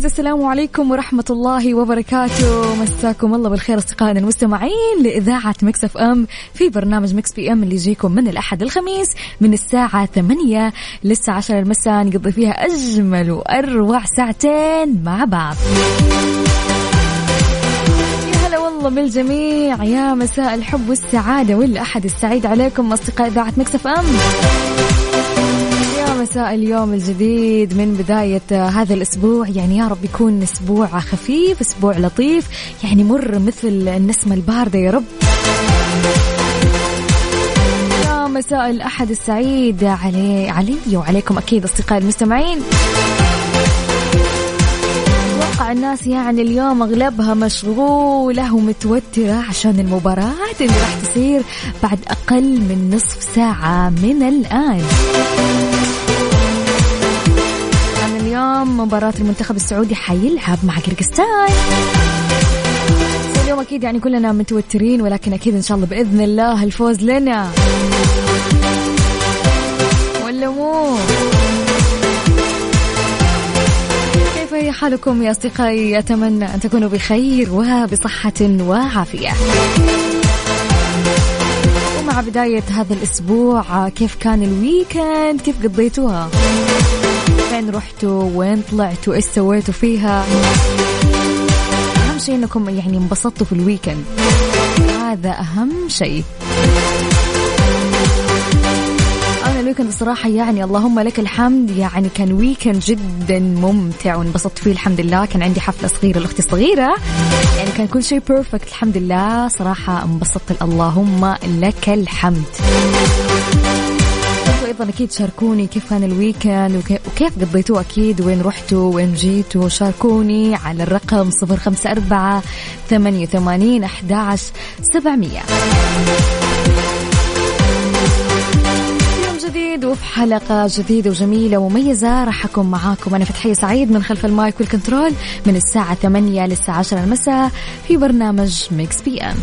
guys السلام عليكم ورحمة الله وبركاته. مساكم الله بالخير أصدقائنا المستمعين لإذاعة Mix FM في برنامج Mix PM اللي يجيكم من الأحد الخميس من الساعة 8 للساعة 10 المساء. نقضي فيها أجمل وأروع ساعتين مع بعض. والله بالجميع يا مساء الحب والسعادة والأحد السعيد عليكم أصدقاء إذاعة Mix FM. يا مساء اليوم الجديد من بداية هذا الأسبوع. يعني يا رب يكون أسبوع خفيف أسبوع لطيف. يعني مر مثل النسمة الباردة يا رب. يا مساء الأحد السعيد علي علي وعليكم أكيد أصدقائي المستمعين. أتوقع الناس يعني اليوم أغلبها مشغولة ومتوترة عشان المباراة اللي راح تصير بعد أقل من نصف ساعة من طبعاً اليوم مباراة المنتخب السعودي حيلعب مع قرقستان اليوم أكيد يعني كلنا متوترين ولكن أكيد إن شاء الله بإذن الله الفوز لنا. ولا مو كيف هي حالكم يا أصدقائي؟ أتمنى أن تكونوا بخير وبصحة وعافية. ومع بداية هذا الأسبوع كيف كان ال weekend كيف قضيتوها؟ فين رحتوا؟ وين طلعتوا؟ إيش سويتوا فيها؟ أهم شيء أنكم يعني انبسطتوا في ال weekend هذا أهم شيء. أنا ال weekend الصراحة يعني اللهم لك الحمد. يعني كان weekend جدا ممتع وانبسطت فيه الحمد لله. كان عندي حفلة صغيرة لأختي الصغيرة. يعني كان كل شيء perfect الحمد لله. صراحة انبسطت. اللهم لك الحمد. أيضا أكيد شاركوني كيف كان ال weekend وكي- وكيف قضيتوه أكيد؟ وين رحتوا؟ وين جيتوا؟ شاركوني على الرقم صفر خمسة أربعة ثمانية وثمانين أحداش سبعمية. يوم جديد وفي حلقة جديدة وجميلة ومميزة راح أكون معاكم. أنا فتحية سعيد من خلف ال mic وال control من الساعة 8 للساعة 10 المساء في برنامج Mix PM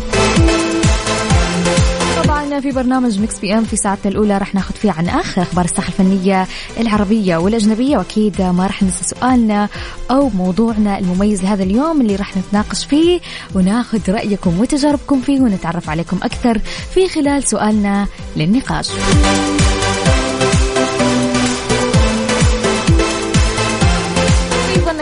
طبعا في برنامج Mix PM في ساعتنا الأولى. راح ناخذ فيه عن آخر أخبار الساحة الفنية العربية والأجنبية وأكيد ما راح ننسى سؤالنا أو موضوعنا المميز لهذا اليوم اللي راح نتناقش فيه وناخذ رأيكم وتجاربكم فيه ونتعرف عليكم أكثر في خلال سؤالنا للنقاش.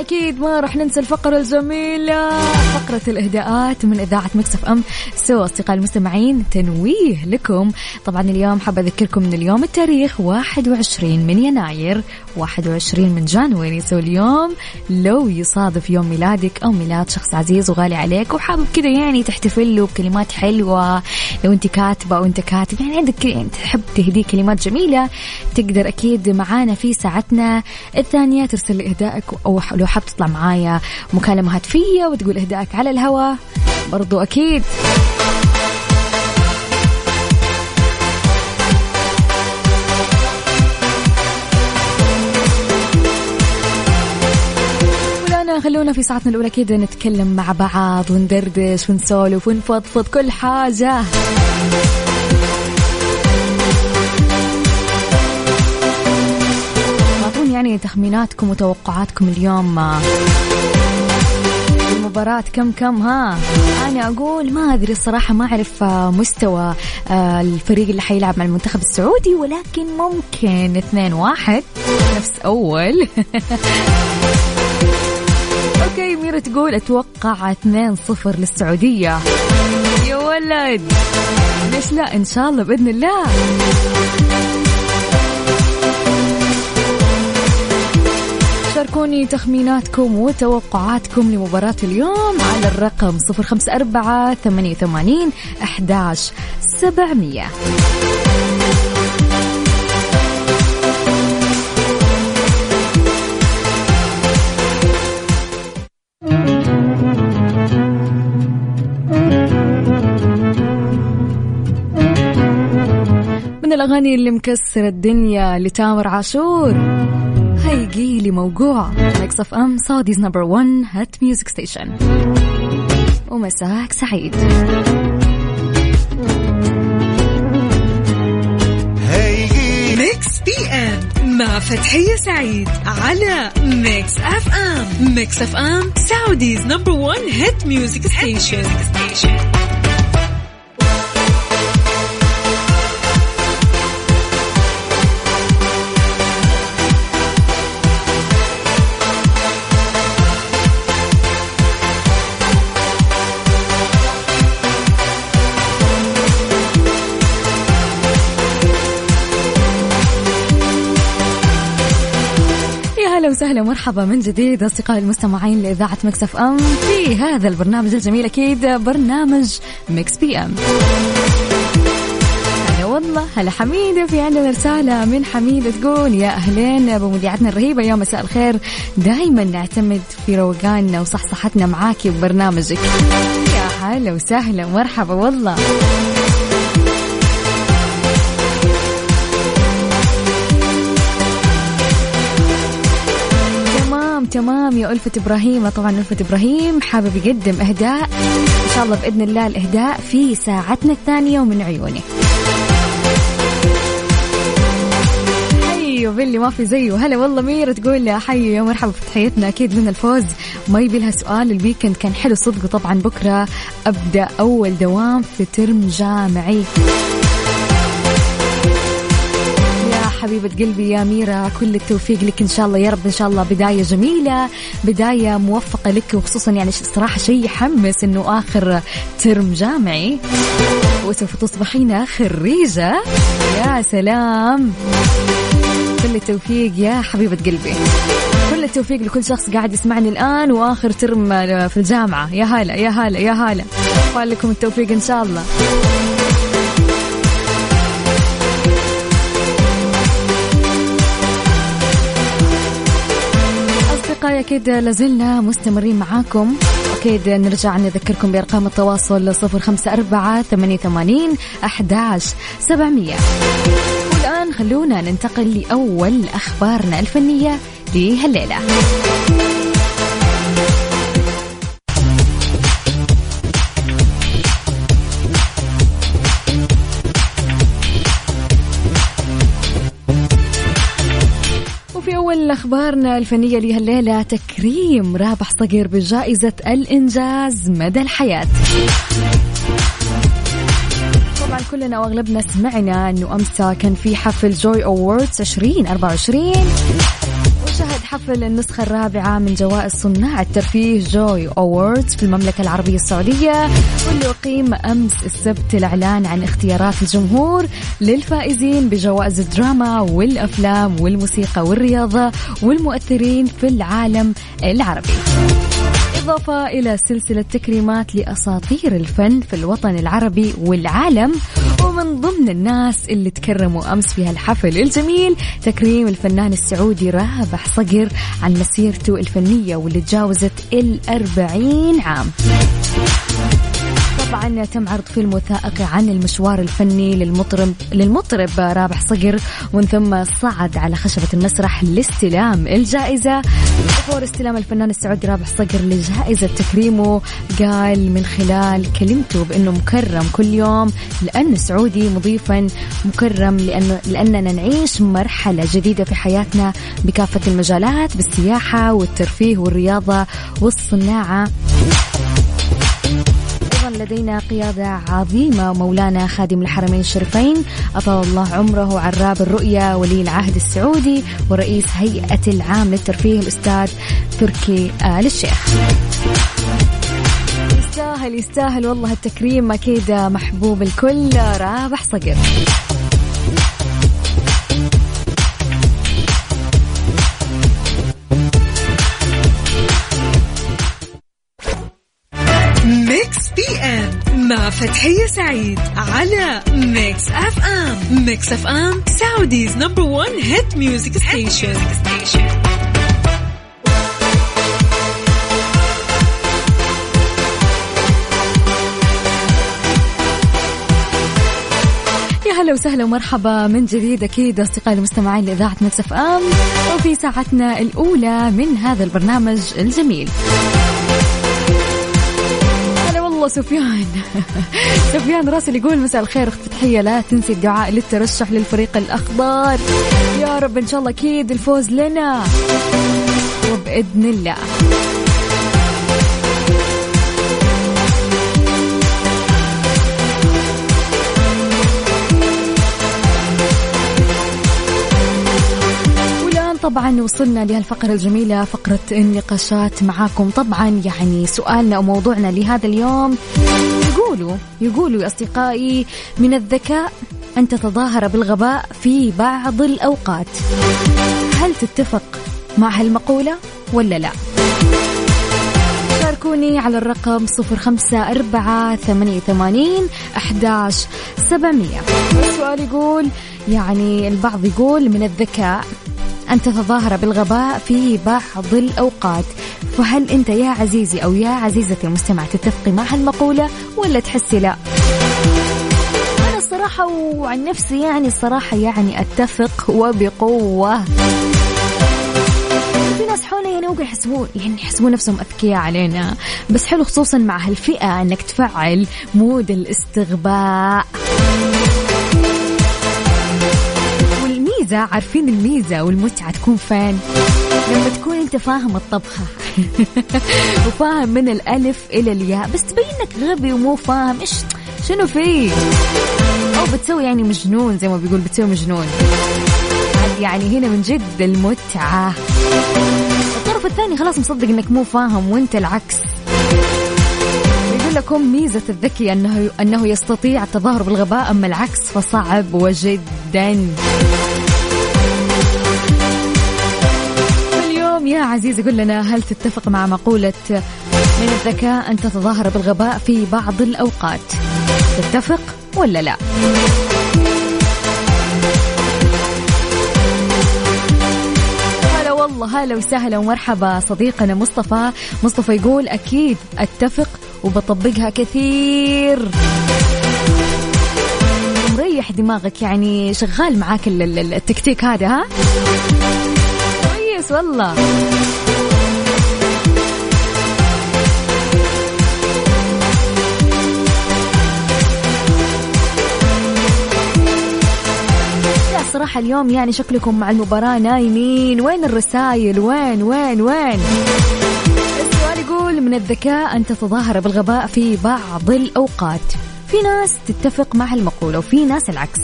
أكيد ما راح ننسى الفقرة الجميلة. فقرة الإهداءات من إذاعة Mix FM. So أصدقائي المستمعين تنويه لكم. طبعا اليوم حابه أذكركم من اليوم التاريخ 21 من يناير 21 من January. So اليوم لو يصادف يوم ميلادك أو ميلاد شخص عزيز وغالي عليك وحابب كذا يعني تحتفل له بكلمات حلوة. لو أنت كاتبة أو أنت كاتب يعني عندك يعني تحب تهدي كلمات جميلة تقدر أكيد معانا في ساعتنا الثانية ترسل لي إهدائك أو لو حاب تطلع معايا مكالمه هاتفيه وتقول اهدائك على الهواء برضو ولانا خلونا في ساعتنا الأولى كده نتكلم مع بعض وندردش ونسولف ونفضفض كل حاجة. يعني تخميناتكم وتوقعاتكم اليوم المباراة كم كم ها؟ أنا أقول ما أدري الصراحة ما أعرف آه، مستوى آه، الفريق اللي حيلعب مع المنتخب السعودي ولكن ممكن اثنين واحد. نفس أول. أوكي ميرا تقول أتوقع 2-0 للسعودية. يا ولد ليش لا؟ إن شاء الله بإذن الله. شاركوني تخميناتكم وتوقعاتكم لمباراة اليوم على الرقم 054 88 11 700 من الأغاني اللي مكسر الدنيا لتامر عاشور. هيجي لي موجوع ميكس اف ام سعوديز نمبر 1 هات ميوزك ستيشن ومساك سعيد. ميكس بي ام مع فتحية سعيد على ميكس اف ام ميكس اف ام سعوديز نمبر 1 هيت ميوزك ستيشن يا هلا وسهلا ومرحبا من جديد أصدقائي المستمعين لإذاعة Mix FM في هذا البرنامج الجميل أكيد برنامج Mix PM. هلا والله هلا حميدة في عندنا رسالة من حميدة تقول يا أهلين بمذيعتنا الرهيبة يا مساء الخير. دائما نعتمد في روقاننا وصحصحتنا معاكي ببرنامجك يا هلا وسهلا مرحبا والله. تمام يا ألفة إبراهيم. طبعا ألفة إبراهيم حابب يقدم إهداء. إن شاء الله بإذن الله الإهداء في ساعتنا الثانية ومن عيوني. حيو باللي ما في زيه. هلا والله ميرا تقول حيو يا مرحبا في تحيتنا أكيد من الفوز. ما يبي لها سؤال. الويكند كان حلو صدق. طبعا بكرة أبدأ أول دوام في ترم جامعي. حبيبة قلبي يا ميرا كل التوفيق لك إن شاء الله يا رب إن شاء الله بداية جميلة بداية موفقة لك وخصوصا يعني صراحة شيء يحمس إنه آخر ترم جامعي. وسوف تصبحين خريجة يا سلام. كل التوفيق يا حبيبة قلبي. كل التوفيق لكل شخص قاعد يسمعني الآن وآخر ترم في الجامعة. يا هلا يا هلا يا هلا. لكم التوفيق إن شاء الله. أصدقائي أكيد لازلنا مستمرين معاكم. أكيد نرجع نذكركم بأرقام التواصل صفر خمسة أربعة ثمانية ثمانين أحداش سبعمية. والآن خلونا ننتقل لأول أخبارنا الفنية لهالليلة. أخبارنا الفنية لهالليلة تكريم رابح صقر بجائزة الإنجاز مدى الحياة. طبعا كلنا وأغلبنا سمعنا إنه امس كان في حفل Joy Awards 2024 حفل النسخة الرابعة من جوائز صناع الترفيه Joy Awards في المملكة العربية السعودية واللي أقيم أمس السبت الإعلان عن اختيارات الجمهور للفائزين بجوائز الدراما والأفلام والموسيقى والرياضة والمؤثرين في العالم العربي. إضافة إلى سلسلة تكريمات لأساطير الفن في الوطن العربي والعالم. ومن ضمن الناس اللي تكرموا أمس في هالحفل الجميل تكريم الفنان السعودي رابح صقر عن مسيرته الفنية واللي تجاوزت الأربعين عام. طبعا تم عرض فيلم وثائقي عن المشوار الفني للمطرب للمطرب رابح صقر ومن ثم صعد على خشبة المسرح لاستلام الجائزة. وفور استلام الفنان السعودي رابح صقر لجائزة تكريمه. قال من خلال كلمته بأنه مكرم كل يوم لأنه سعودي مضيفا مكرم لأنه لأننا نعيش مرحلة جديدة في حياتنا بكافة المجالات بالسياحة والترفيه والرياضة والصناعة. لدينا قيادة عظيمة مولانا خادم الحرمين الشريفين. أطال الله عمره عراب الرؤية ولي العهد السعودي ورئيس هيئة العام للترفيه الأستاذ تركي آل الشيخ. يستاهل يستاهل والله التكريم. أكيد محبوب الكل. رابح صقر. PM مع فتحية سعيد على Mix FM Mix FM Saudi's number one hit music station يا هلا وسهلا ومرحبا من جديد أكيد أصدقائي المستمعين لإذاعة Mix FM وفي ساعتنا الأولى من هذا البرنامج الجميل. والله سفيان. سفيان راسل يقول مساء الخير اخت فتحيه لا تنسي الدعاء للترشح للفريق الأخضر. يا رب إن شاء الله أكيد الفوز لنا. وبإذن الله. طبعا وصلنا لهالفقرة الجميلة فقرة النقاشات معاكم. طبعا يعني سؤالنا وموضوعنا لهذا اليوم يقولوا يقولوا يا أصدقائي من الذكاء أن تتظاهر بالغباء في بعض الأوقات. هل تتفق مع هالمقولة ولا لا؟ شاركوني على الرقم صفر خمسة أربعة ثمانية ثمانين أحداش سبعمية. السؤال يقول يعني البعض يقول من الذكاء أن تتظاهر بالغباء في بعض الأوقات. فهل أنت يا عزيزي أو يا عزيزتي المستمع تتفقي مع هالمقولة ولا تحسي لا؟ أنا الصراحة وعن نفسي يعني الصراحة يعني أتفق وبقوة. في ناس حولي يعني ممكن يحسبون يعني يحسبون نفسهم أذكياء علينا. بس حلو خصوصا مع هالفئة إنك تفعل مود الاستغباء. والميزه عارفين الميزة والمتعة تكون فين؟ لما تكون أنت فاهم الطبخة. وفاهم من الألف إلى الياء بس تبين إنك غبي ومو فاهم إيش شنو فيه أو بتسوي يعني مجنون زي ما بيقول بتسوي مجنون. يعني هنا من جد المتعة. الطرف الثاني خلاص مصدق إنك مو فاهم وأنت العكس. يقول لكم ميزة الذكي انه أنه يستطيع التظاهر بالغباء أما العكس فصعب وجدا. يا عزيزي قل لنا هل تتفق مع مقولة من الذكاء أن تتظاهر بالغباء في بعض الأوقات؟ تتفق ولا لا؟ والله هلا وسهلا ومرحبا صديقنا مصطفى. مصطفى يقول أكيد أتفق وبطبقها كثير. مريح دماغك يعني شغال معاك ال- ال- التكتيك هذا ها؟ كويس والله. صراحة اليوم يعني شكلكم مع المباراة نايمين. وين الرسايل؟ وين وين وين؟ السؤال يقول من الذكاء أن تتظاهر بالغباء في بعض الأوقات. في ناس تتفق مع المقولة وفي ناس العكس.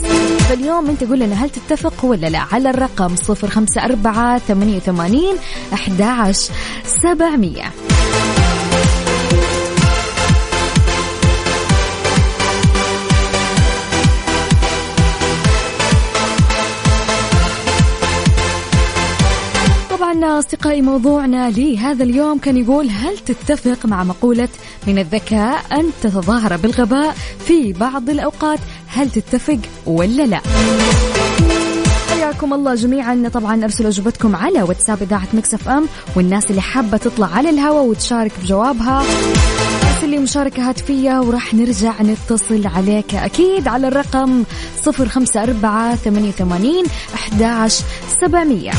فاليوم أنت قول لنا هل تتفق ولا لا على الرقم 054 88 11 700 أصدقائي موضوعنا لهذا اليوم كان يقول هل تتفق مع مقولة من الذكاء أن تتظاهر بالغباء في بعض الأوقات؟ هل تتفق ولا لا؟ حياكم الله جميعا. طبعا أرسلوا أجوبتكم على واتساب إذاعة مكسف إم والناس اللي حابة تطلع على الهواء وتشارك بجوابها. لي مشاركة هاتفية وراح نرجع نتصل عليك أكيد على الرقم 054 88 11 700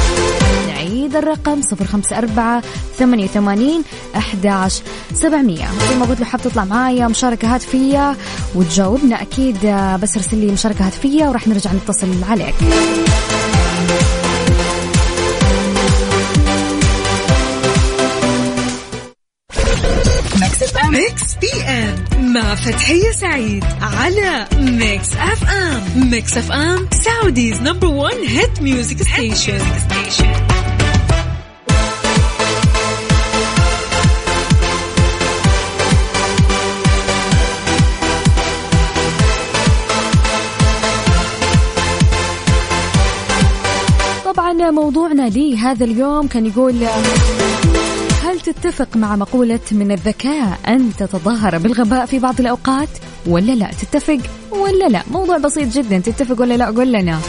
نعيد الرقم 054 88 11 700 زي ما قلت لو حاب تطلع معايا مشاركة هاتفية وتجاوبنا أكيد بس ارسل لي مشاركة هاتفية وراح نرجع نتصل عليك. Mix PM مع فتحية سعيد على Mix FM Mix FM Saudi's number 1 hit music ستيشن طبعا موضوعنا لهذا اليوم كان يقول هل تتفق مع مقولة من الذكاء أن تتظاهر بالغباء في بعض الأوقات ولا لا؟ تتفق ولا لا؟ موضوع بسيط جدا. تتفق ولا لا؟ قول لنا.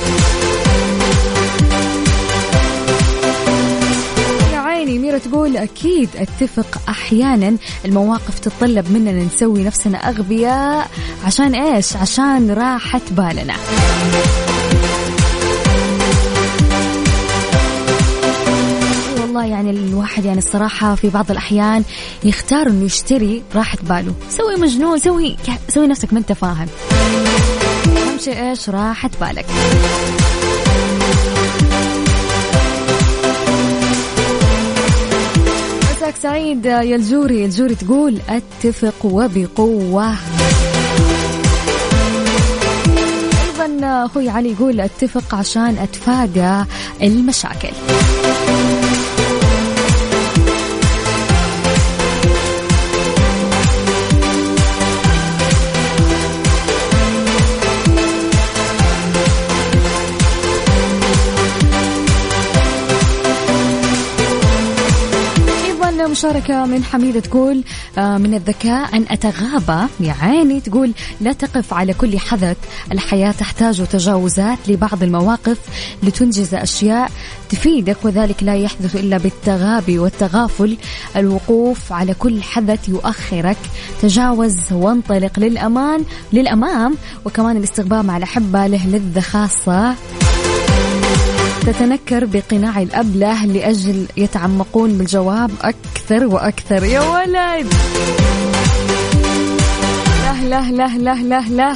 عيني ميرا تقول أكيد أتفق أحيانا. المواقف تتطلب مننا نسوي نفسنا أغبياء. عشان إيش؟ عشان راحة بالنا. يعني الواحد يعني الصراحة في بعض الأحيان يختار إنه يشتري راحة باله. سوي مجنون سوي سوي نفسك ما أنت فاهم. أهم شيء إيش؟ راحة بالك. مساك سعيد يا الجوري الجوري تقول أتفق وبقوة. أخوي علي يقول أتفق عشان أتفادى المشاكل. مشاركة من حميدة تقول آه، من الذكاء أن أتغابى يا عيني تقول لا تقف على كل حدث الحياة تحتاج تجاوزات لبعض المواقف لتنجز أشياء تفيدك وذلك لا يحدث إلا بالتغابي والتغافل. الوقوف على كل حدث يؤخرك. تجاوز وانطلق للأمان للأمام وكمان الاستغباء مع الأحبة له لذة خاصة تتنكر بقناع الأبله لأجل يتعمقون بالجواب أكثر وأكثر. يا ولد! له له له له له له.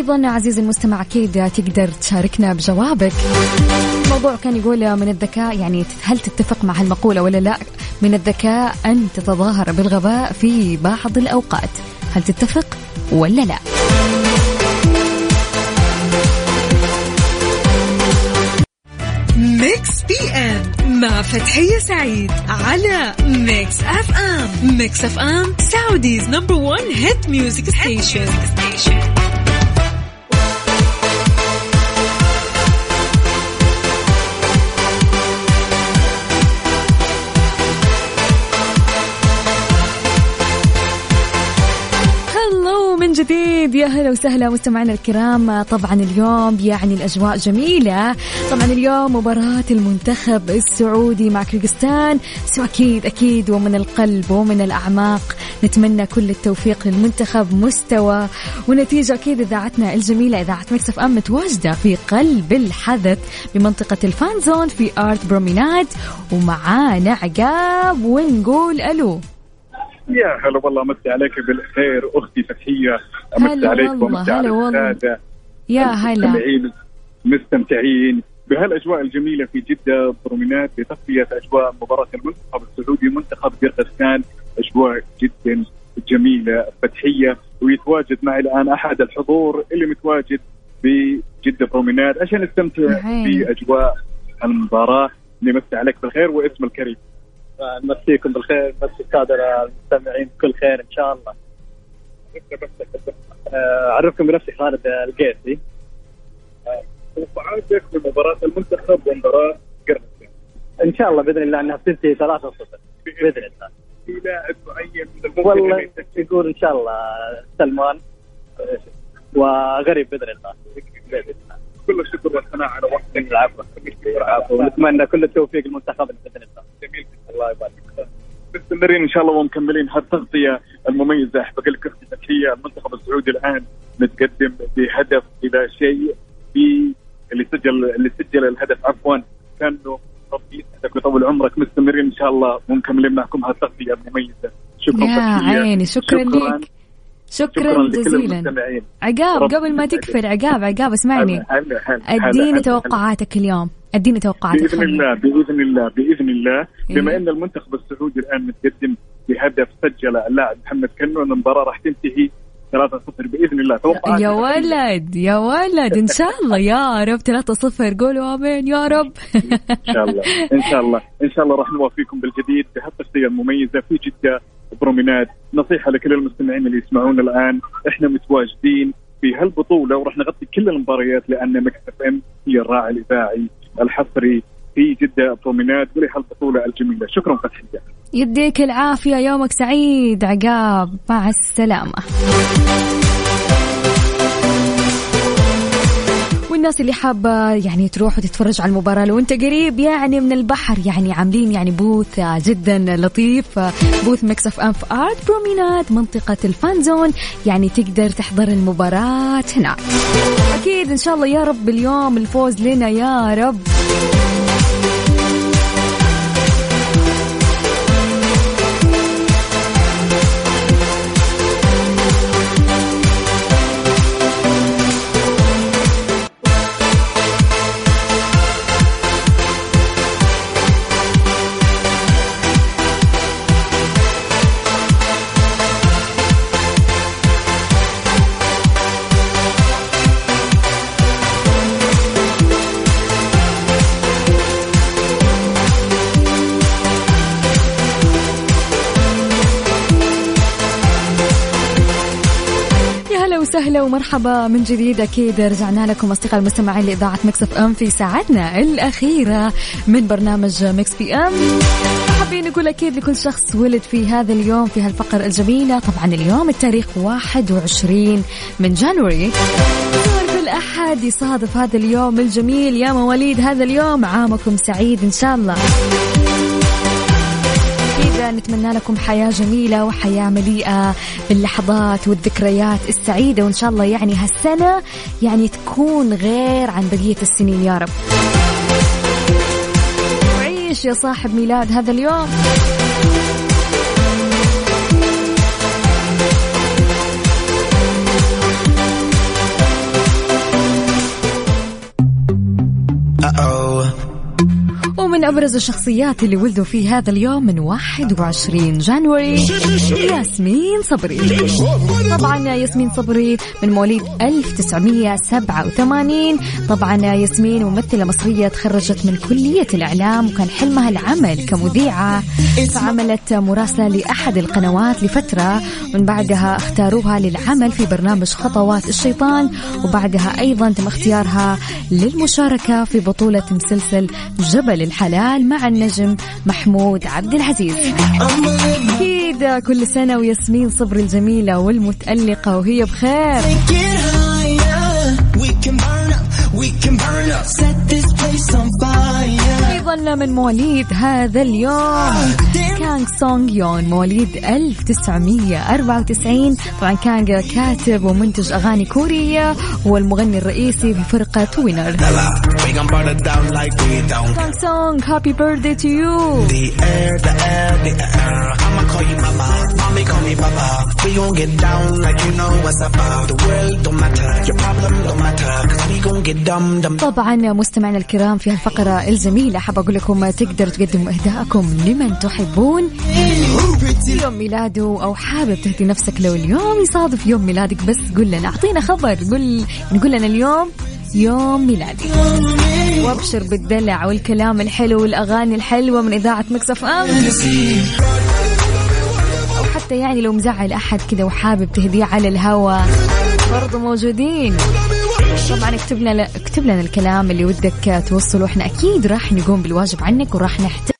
وانت أيضا عزيزي المستمع أكيد تقدر تشاركنا بجوابك. الموضوع كان يقول من الذكاء يعني هل تتفق مع هالمقولة ولا لا؟ من الذكاء أن تتظاهر بالغباء في بعض الأوقات. هل تتفق ولا لا؟ Mix P M مع فتحية سعيد على Mix FM Mix FM Saudi's number 1 hit music station جديد يا هلا وسهلا مستمعينا الكرام. طبعا اليوم يعني الأجواء جميلة. طبعا اليوم مباراة المنتخب السعودي مع قيرغيزستان so أكيد أكيد ومن القلب ومن الأعماق. نتمنى كل التوفيق للمنتخب مستوى ونتيجة أكيد إذاعتنا الجميلة إذاعة Mix FM متواجدة في قلب الحدث بمنطقة ال fan zone في Art Promenade. ومعانا عقاب ونقول ألو. يا هلا والله مسي عليك بالخير أختي فتحيه امسي عليك هلا على. السادة. يا هلا. مستمتعين بهالأجواء الجميلة في جدة برومينات لتغطيه أجواء مباراة المنتخب السعودي منتخب قرغيزستان أجواء جدا جميلة فتحية. ويتواجد معي الآن أحد الحضور اللي متواجد بجدة برومينات. عشان نستمتع عيني. بأجواء المباراة نمسي عليك بالخير واسم الكريم. نمسيكم بالخير نمسي الساده المستمعين بكل خير إن شاء الله. آه، أعرفكم بنفسي خالد القيسي توقعاتك لمباراه المنتخب ومباراة إن شاء الله بإذن الله إنها بتنتهي 3 0 بإذن الله. في لاعب معين والله؟ يقول إن شاء الله سلمان آه، وغريب بإذن الله. كل الشكر والثناء على وقتك العفو العفو ونتمنى كل التوفيق للمنتخب باذن الله. جميل. الله يبارك. فيك. مستمرين إن شاء الله ومكملين. هالتغطيه المميزة احب أقول لك أختي المنتخب السعودي الآن متقدم بهدف إلى شيء في اللي سجل اللي سجل الهدف. عفوا. كأنه ربي يسعدك ويطول عمرك. مستمرين إن شاء الله ومكملين معكم. هالتغطيه المميزة. شكرا يا. عيني. شكرا ليك. شكرا لكل جزيلا. عقاب قبل ما. تكفر عقاب عقاب اسمعني. أديني. توقعاتك اليوم. أديني توقعاتك. بإذن. الله بإذن الله بإذن الله. بما إيه. إن المنتخب السعودي الآن متقدم بهدف سجله اللاعب محمد كنو أن المباراة راح تنتهي 3-0 بإذن الله. توقعات يا ولد يا ولد إن شاء الله يا رب 3 0 قولوا آمين يا رب. إن شاء الله إن شاء الله إن شاء الله راح نوافيكم بالجديد بهالتغطية المميزة في جدة. Promenade نصيحة لكل المستمعين اللي يسمعونا الآن إحنا متواجدين في هالبطولة وراح نغطي كل المباريات لأن Mix FM هي الراعي الإذاعي الحصري في جدة Promenade ولهالبطولة الجميلة. شكرا فتحيه يديك العافية يومك سعيد عقاب مع السلامة. والناس اللي حابة يعني تروح وتتفرج على المباراة لو انت قريب يعني من البحر يعني عاملين يعني booth جدا لطيف booth Mix FM في Art Promenade منطقة ال fan zone يعني تقدر تحضر المباراة هناك أكيد إن شاء الله يا رب اليوم الفوز لنا يا رب. ومرحبا من جديد. أكيد رجعنا لكم اصدقاء المستمعين لإذاعة Mix FM في ساعتنا الأخيرة من برنامج Mix PM. حابين نقول أكيد لكل شخص ولد في هذا اليوم في هالفقرة الجميلة. طبعا اليوم التاريخ 21 من January. كل احد يصادف هذا اليوم الجميل. يا مواليد هذا اليوم عامكم سعيد إن شاء الله. أكيد نتمنى لكم حياة جميلة وحياة مليئة باللحظات والذكريات السعيدة وإن شاء الله يعني هالسنة يعني تكون غير عن بقية السنين يا رب. وعيش يا صاحب ميلاد هذا اليوم. ومن أبرز الشخصيات اللي ولدوا في هذا اليوم من 21 جانوري. ياسمين صبري. طبعا ياسمين صبري من مواليد 1987 طبعا ياسمين ممثلة مصرية تخرجت من كلية الإعلام وكان حلمها العمل كمذيعة. فعملت مراسلة لأحد القنوات لفترة. من بعدها اختاروها للعمل في برنامج خطوات الشيطان. وبعدها أيضا تم اختيارها للمشاركة في بطولة مسلسل جبل الحلال مع النجم محمود عبد العزيز. أكيد كل سنة وياسمين صبري الجميلة والمتألقة وهي بخير. أيضا من مواليد هذا اليوم. كانغ سونغ يون مواليد 1994 طبعا كانغ كاتب ومنتج أغاني كورية هو المغني الرئيسي في فرقة Winner كانغ سونغ happy birthday to you طبعا مستمعنا الكرام في هالفقرة الجميلة حاب أقول لكم تقدروا تقدموا إهداءكم لمن تحبون. يوم ميلاده أو حابب تهدي نفسك لو اليوم يصادف يوم ميلادك بس قول لنا أعطينا خبر قول نقول لنا اليوم يوم ميلادي. وأبشر بالدلع والكلام الحلو والأغاني الحلوة من إذاعة Mix FM. أو حتى يعني لو مزعل أحد كذا وحابب تهديه على الهوا برضو موجودين. طبعا اكتب لنا اكتب لنا الكلام اللي ودك توصله. إحنا أكيد راح نقوم بالواجب عنك وراح نحتاج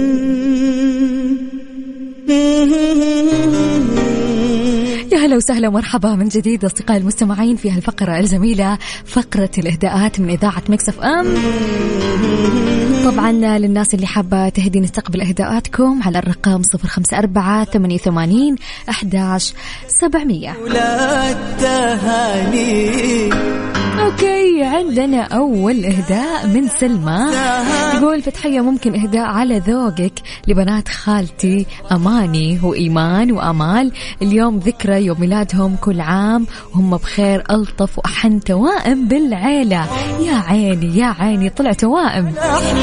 هلا هلا وسهلا ومرحبا من جديد أصدقائي المستمعين في هالفقرة الجميلة فقرة الإهداءات من إذاعة Mix FM. طبعا للناس اللي حابة تهدي نستقبل إهداءاتكم على الرقم 054 88 11 700 ولا التهاني okay عندنا أول إهداء من سلمى. تقول فتحية ممكن إهداء على ذوقك لبنات خالتي أماني وإيمان وأمال. اليوم ذكرى يوم ميلادهم كل عام وهم بخير ألطف وأحن توائم بالعيلة. يا عيني يا عيني طلع توائم.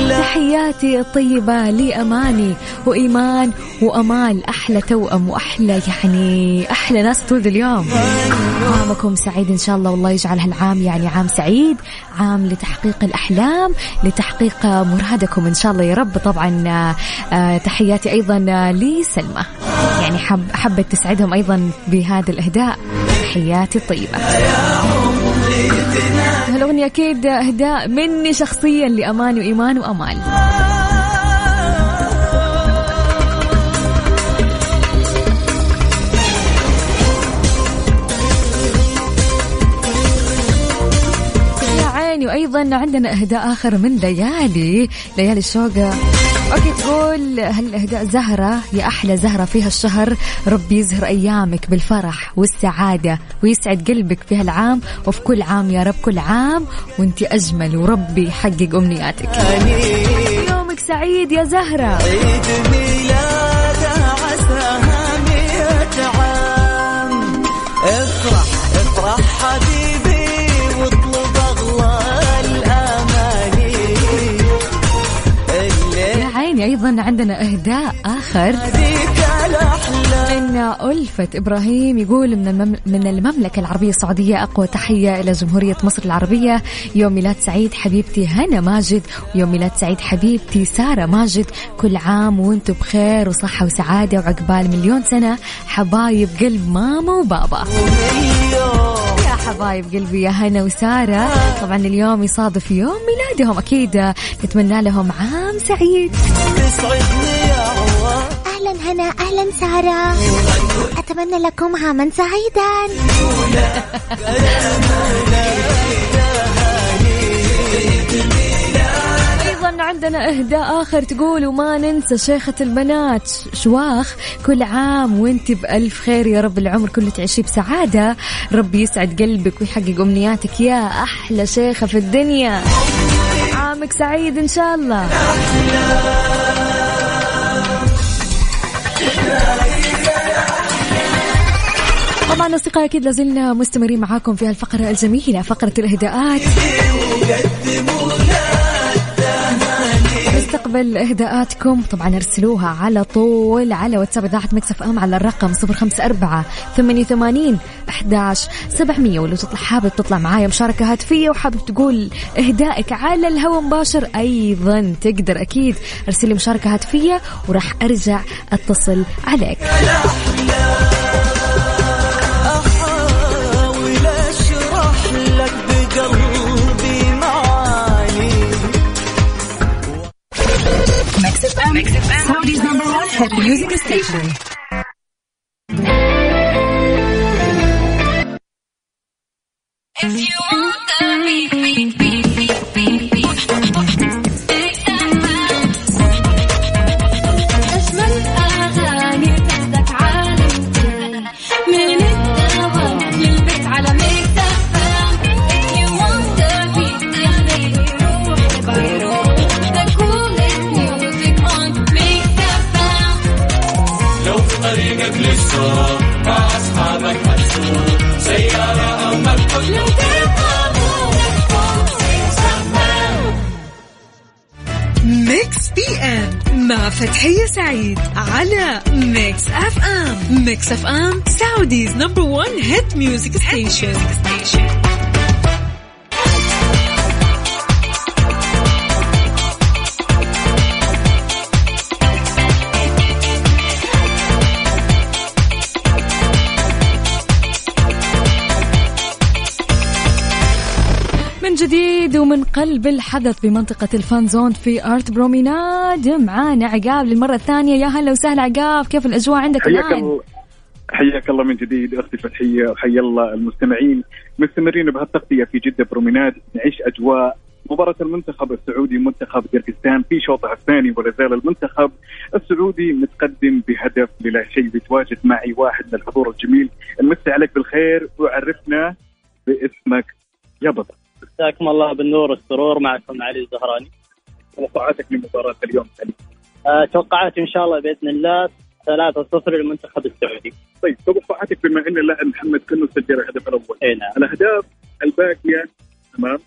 تحياتي الطيبه لأماني وإيمان وأمال أحلى توأم وأحلى يعني أحلى ناس تولد اليوم. عامكم سعيد إن شاء الله والله يجعل هالعام يعني عام سعيد عام لتحقيق الأحلام لتحقيق مرادكم إن شاء الله. يا رب طبعا آه، تحياتي أيضا لسلمى. يعني حب حبت تسعدهم أيضا بهذا الإهداء. تحياتي الطيبة. هالأغنية أكيد إهداء مني شخصيا لأمان وإيمان وأمال. وأيضا عندنا إهداء آخر من ليالي. ليالي الشوقة. أوكي تقول هالاهداء زهرة يا أحلى زهرة فيها الشهر ربي يزهر أيامك بالفرح والسعادة ويسعد قلبك في هالعام. وفي كل عام يا رب كل عام وانت أجمل وربي يحقق أمنياتك. يومك سعيد يا زهرة. أيضا عندنا إهداء آخر. من ألفة إبراهيم يقول من, المم... من المملكة العربية السعودية أقوى تحية إلى جمهورية مصر العربية. يوم ميلاد سعيد حبيبتي هنا ماجد ويوم ميلاد سعيد حبيبتي سارة ماجد. كل عام وأنتم بخير وصحة وسعادة وعقبال مليون سنة. حبايب قلب ماما وبابا. يا حبايب قلبي يا هنا وسارة. طبعا اليوم يصادف يوم ميلادهم. أكيد نتمنى لهم عام سعيد. أهلا هنا أهلا سارة. أتمنى لكم عاما سعيدا. أيضا عندنا إهداء آخر تقول وما ننسى شيخة البنات شواخ كل عام وأنت بألف خير يا رب العمر كله تعيشي بسعادة. ربي يسعد قلبك ويحقق أمنياتك يا أحلى شيخة في الدنيا. عامك سعيد إن شاء الله. طبعا أصدقائي أكيد لازلنا مستمرين معاكم في هالفقرة الجميلة فقرة الإهداءات. نستقبل إهداءاتكم. طبعا ارسلوها على طول على واتساب إذاعة مكسف إم على الرقم 054 88 11 700 ولو تطلع حابب تطلع معايا مشاركة هاتفية وحابب تقول إهدائك على الهواء مباشر أيضا تقدر أكيد. ارسل لي مشاركة هاتفية وراح أرجع أتصل عليك. Mix Saudi's number one hit music station. If you want the beat, beat, beat. Mix FM Saudi's number 1 hit music station. من جديد ومن قلب الحدث بمنطقة ال fan zone في Art Promenade معانا عقاب للمرة الثانية. يا هلا وسهلا عقاب كيف الأجواء عندك حياك الآن؟ حياك الله من جديد أختي فتحية وحيا الله المستمعين. مستمرين بهالتغطية في جدة بروميناد. نعيش أجواء مباراة المنتخب السعودي منتخب كيرغستان في شوطها الثاني ولا زال المنتخب السعودي متقدم بهدف للا شيء بيتواجد معي واحد من الحضور الجميل. نمسي عليك بالخير وعرفنا باسمك. يا بطل. مساكم الله بالنور والسرور معكم علي الزهراني. توقعاتك لمباراة اليوم آه، توقعاتي إن شاء الله بإذن الله 3-0 للمنتخب السعودي. طيب توقعاتك بما إن اللاعب محمد كنو سجل الهدف الأول. إي نعم. الأهداف الباقية تمام؟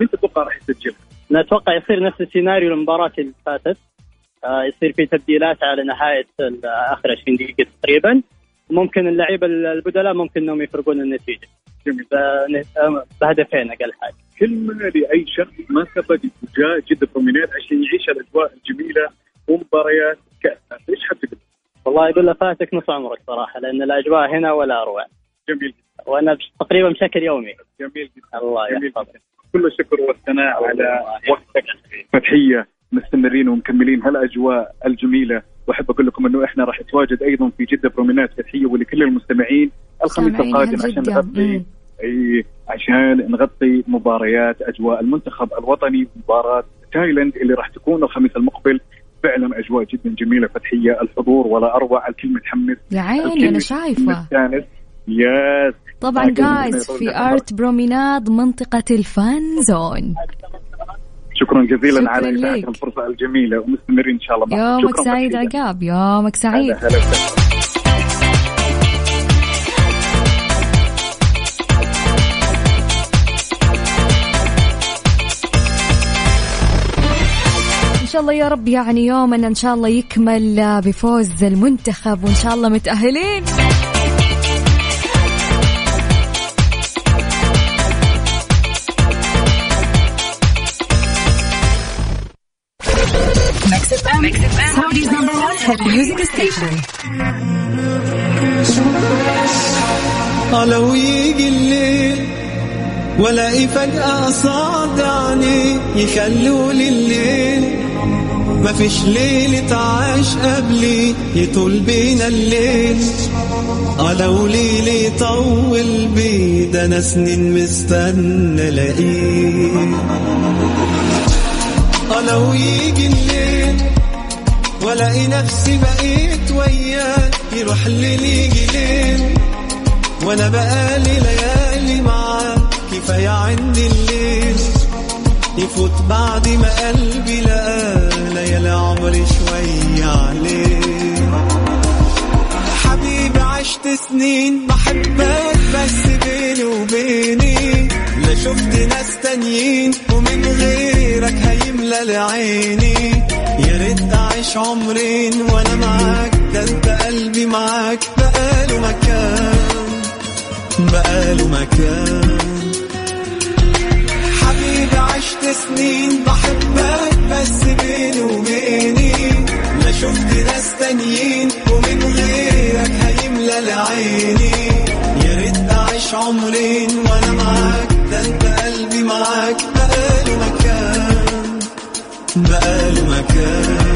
مين تتوقع راح يسجلها؟ نتوقع يصير نفس السيناريو المباراة اللي فاتت. آه، يصير في تبديلات على نهاية آخر 20 دقيقة تقريبا. ممكن اللعيبة البدلاء ممكن إنهم يفرقون النتيجة. آه، بهدفين أقل حاجة. كلمه لأي شخص ما سبق وجاء جده برومينات عشان يعيش الأجواء الجميلة ومباريات كاس إيش حاب تقول؟ والله يقول له فاتك نص عمرك صراحة لأن الأجواء هنا ولا أروع. جميل وأنا بش- تقريبا بشكل يومي. جميل جدا. الله يحفظك. جدا. كل الشكر والثناء على وقتك. فتحيه مستمرين ومكملين. هالأجواء الجميلة. وأحب أقول لكم إنه إحنا راح نتواجد أيضا في جدة برومينات فتحيه ولكل المستمعين الخميس القادم عشان. نغطي. أي عشان نغطي مباريات أجواء المنتخب الوطني مباراة تايلاند اللي راح تكون الخميس المقبل فعلا أجواء جدا جميلة فتحية الحضور ولا أروع. الكل متحمس يا عيني أنا شايفة. yes طبعا guys في. Art Promenade منطقة ال fan zone شكرا جزيلا شكراً على الفرصة الجميلة ومستمرين إن شاء الله. يومك سعيد. عقاب يومك سعيد. هلا هلا. شاء الله يا رب يعني يومنا إن شاء الله يكمل بفوز المنتخب وإن شاء الله متأهلين. لو يجي الليل والاقي فجأة صادعني يخلوا لي الليل. مفيش ليلة عاش قبلي يطول بينا الليل. آه لو ليل يطول بي ده أنا سنين مستنى ألاقيه. آه لو يجي الليل وألاقي نفسي بقيت وياه يروح الليل يجي ليل. وأنا بقالي ليالي معاك كفاية عندي الليل. يفوت بعد ما قلبي عمري شوية عليه حبيبي عشت سنين بحبك بس بيني وبيني. لا شفت ناس تانيين ومن غيرك هيملى لعيني. يا ريت أعيش عمرين وأنا معاك ده أنت قلبي معاك. بقاله مكان بقاله مكان. عمرين وأنا معاك ده انت قلبي معاك بقاله مكان بقاله مكان.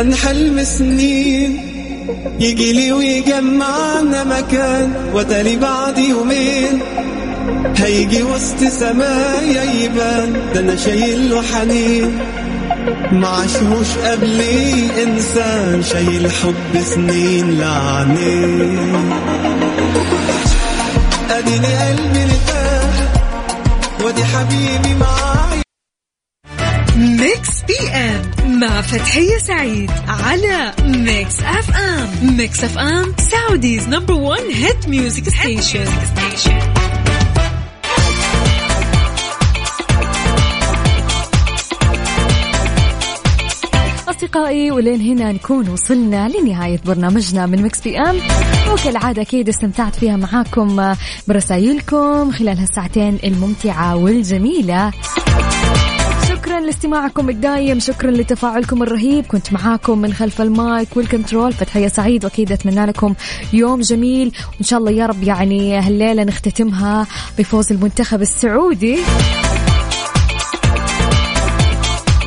كان حلم سنين. يجي لي ويجمعنا مكان وتالي بعد يومين. هيجي وسط سمايا يبان ده أنا شايل له حنين. ما عاشوش قبلي انسان شايل حب سنين لعنين. أديني قلبي ارتاح وأدي حبيبي معايا. Mix PM. مع فتحية سعيد على Mix FM Mix FM Saudi's number 1 hit music station أصدقائي ولين هنا نكون وصلنا لنهاية برنامجنا من Mix PM وكالعادة أكيد استمتعت فيها معاكم برسائلكم خلال هالساعتين الممتعة والجميلة. شكرا لاستماعكم الدايم شكرا لتفاعلكم الرهيب. كنت معاكم من خلف المايك والكنترول فتحية سعيد وأكيد أتمنى لكم يوم جميل. وإن شاء الله يا رب يعني هالليلة نختتمها بفوز المنتخب السعودي.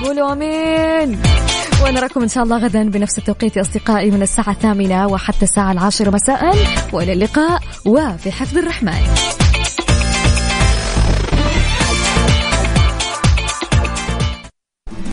قولوا آمين. ونراكم إن شاء الله غدا بنفس التوقيت يا أصدقائي من الساعة الثامنة وحتى الساعة العاشرة مساء. وإلى اللقاء وفي حفظ الرحمن.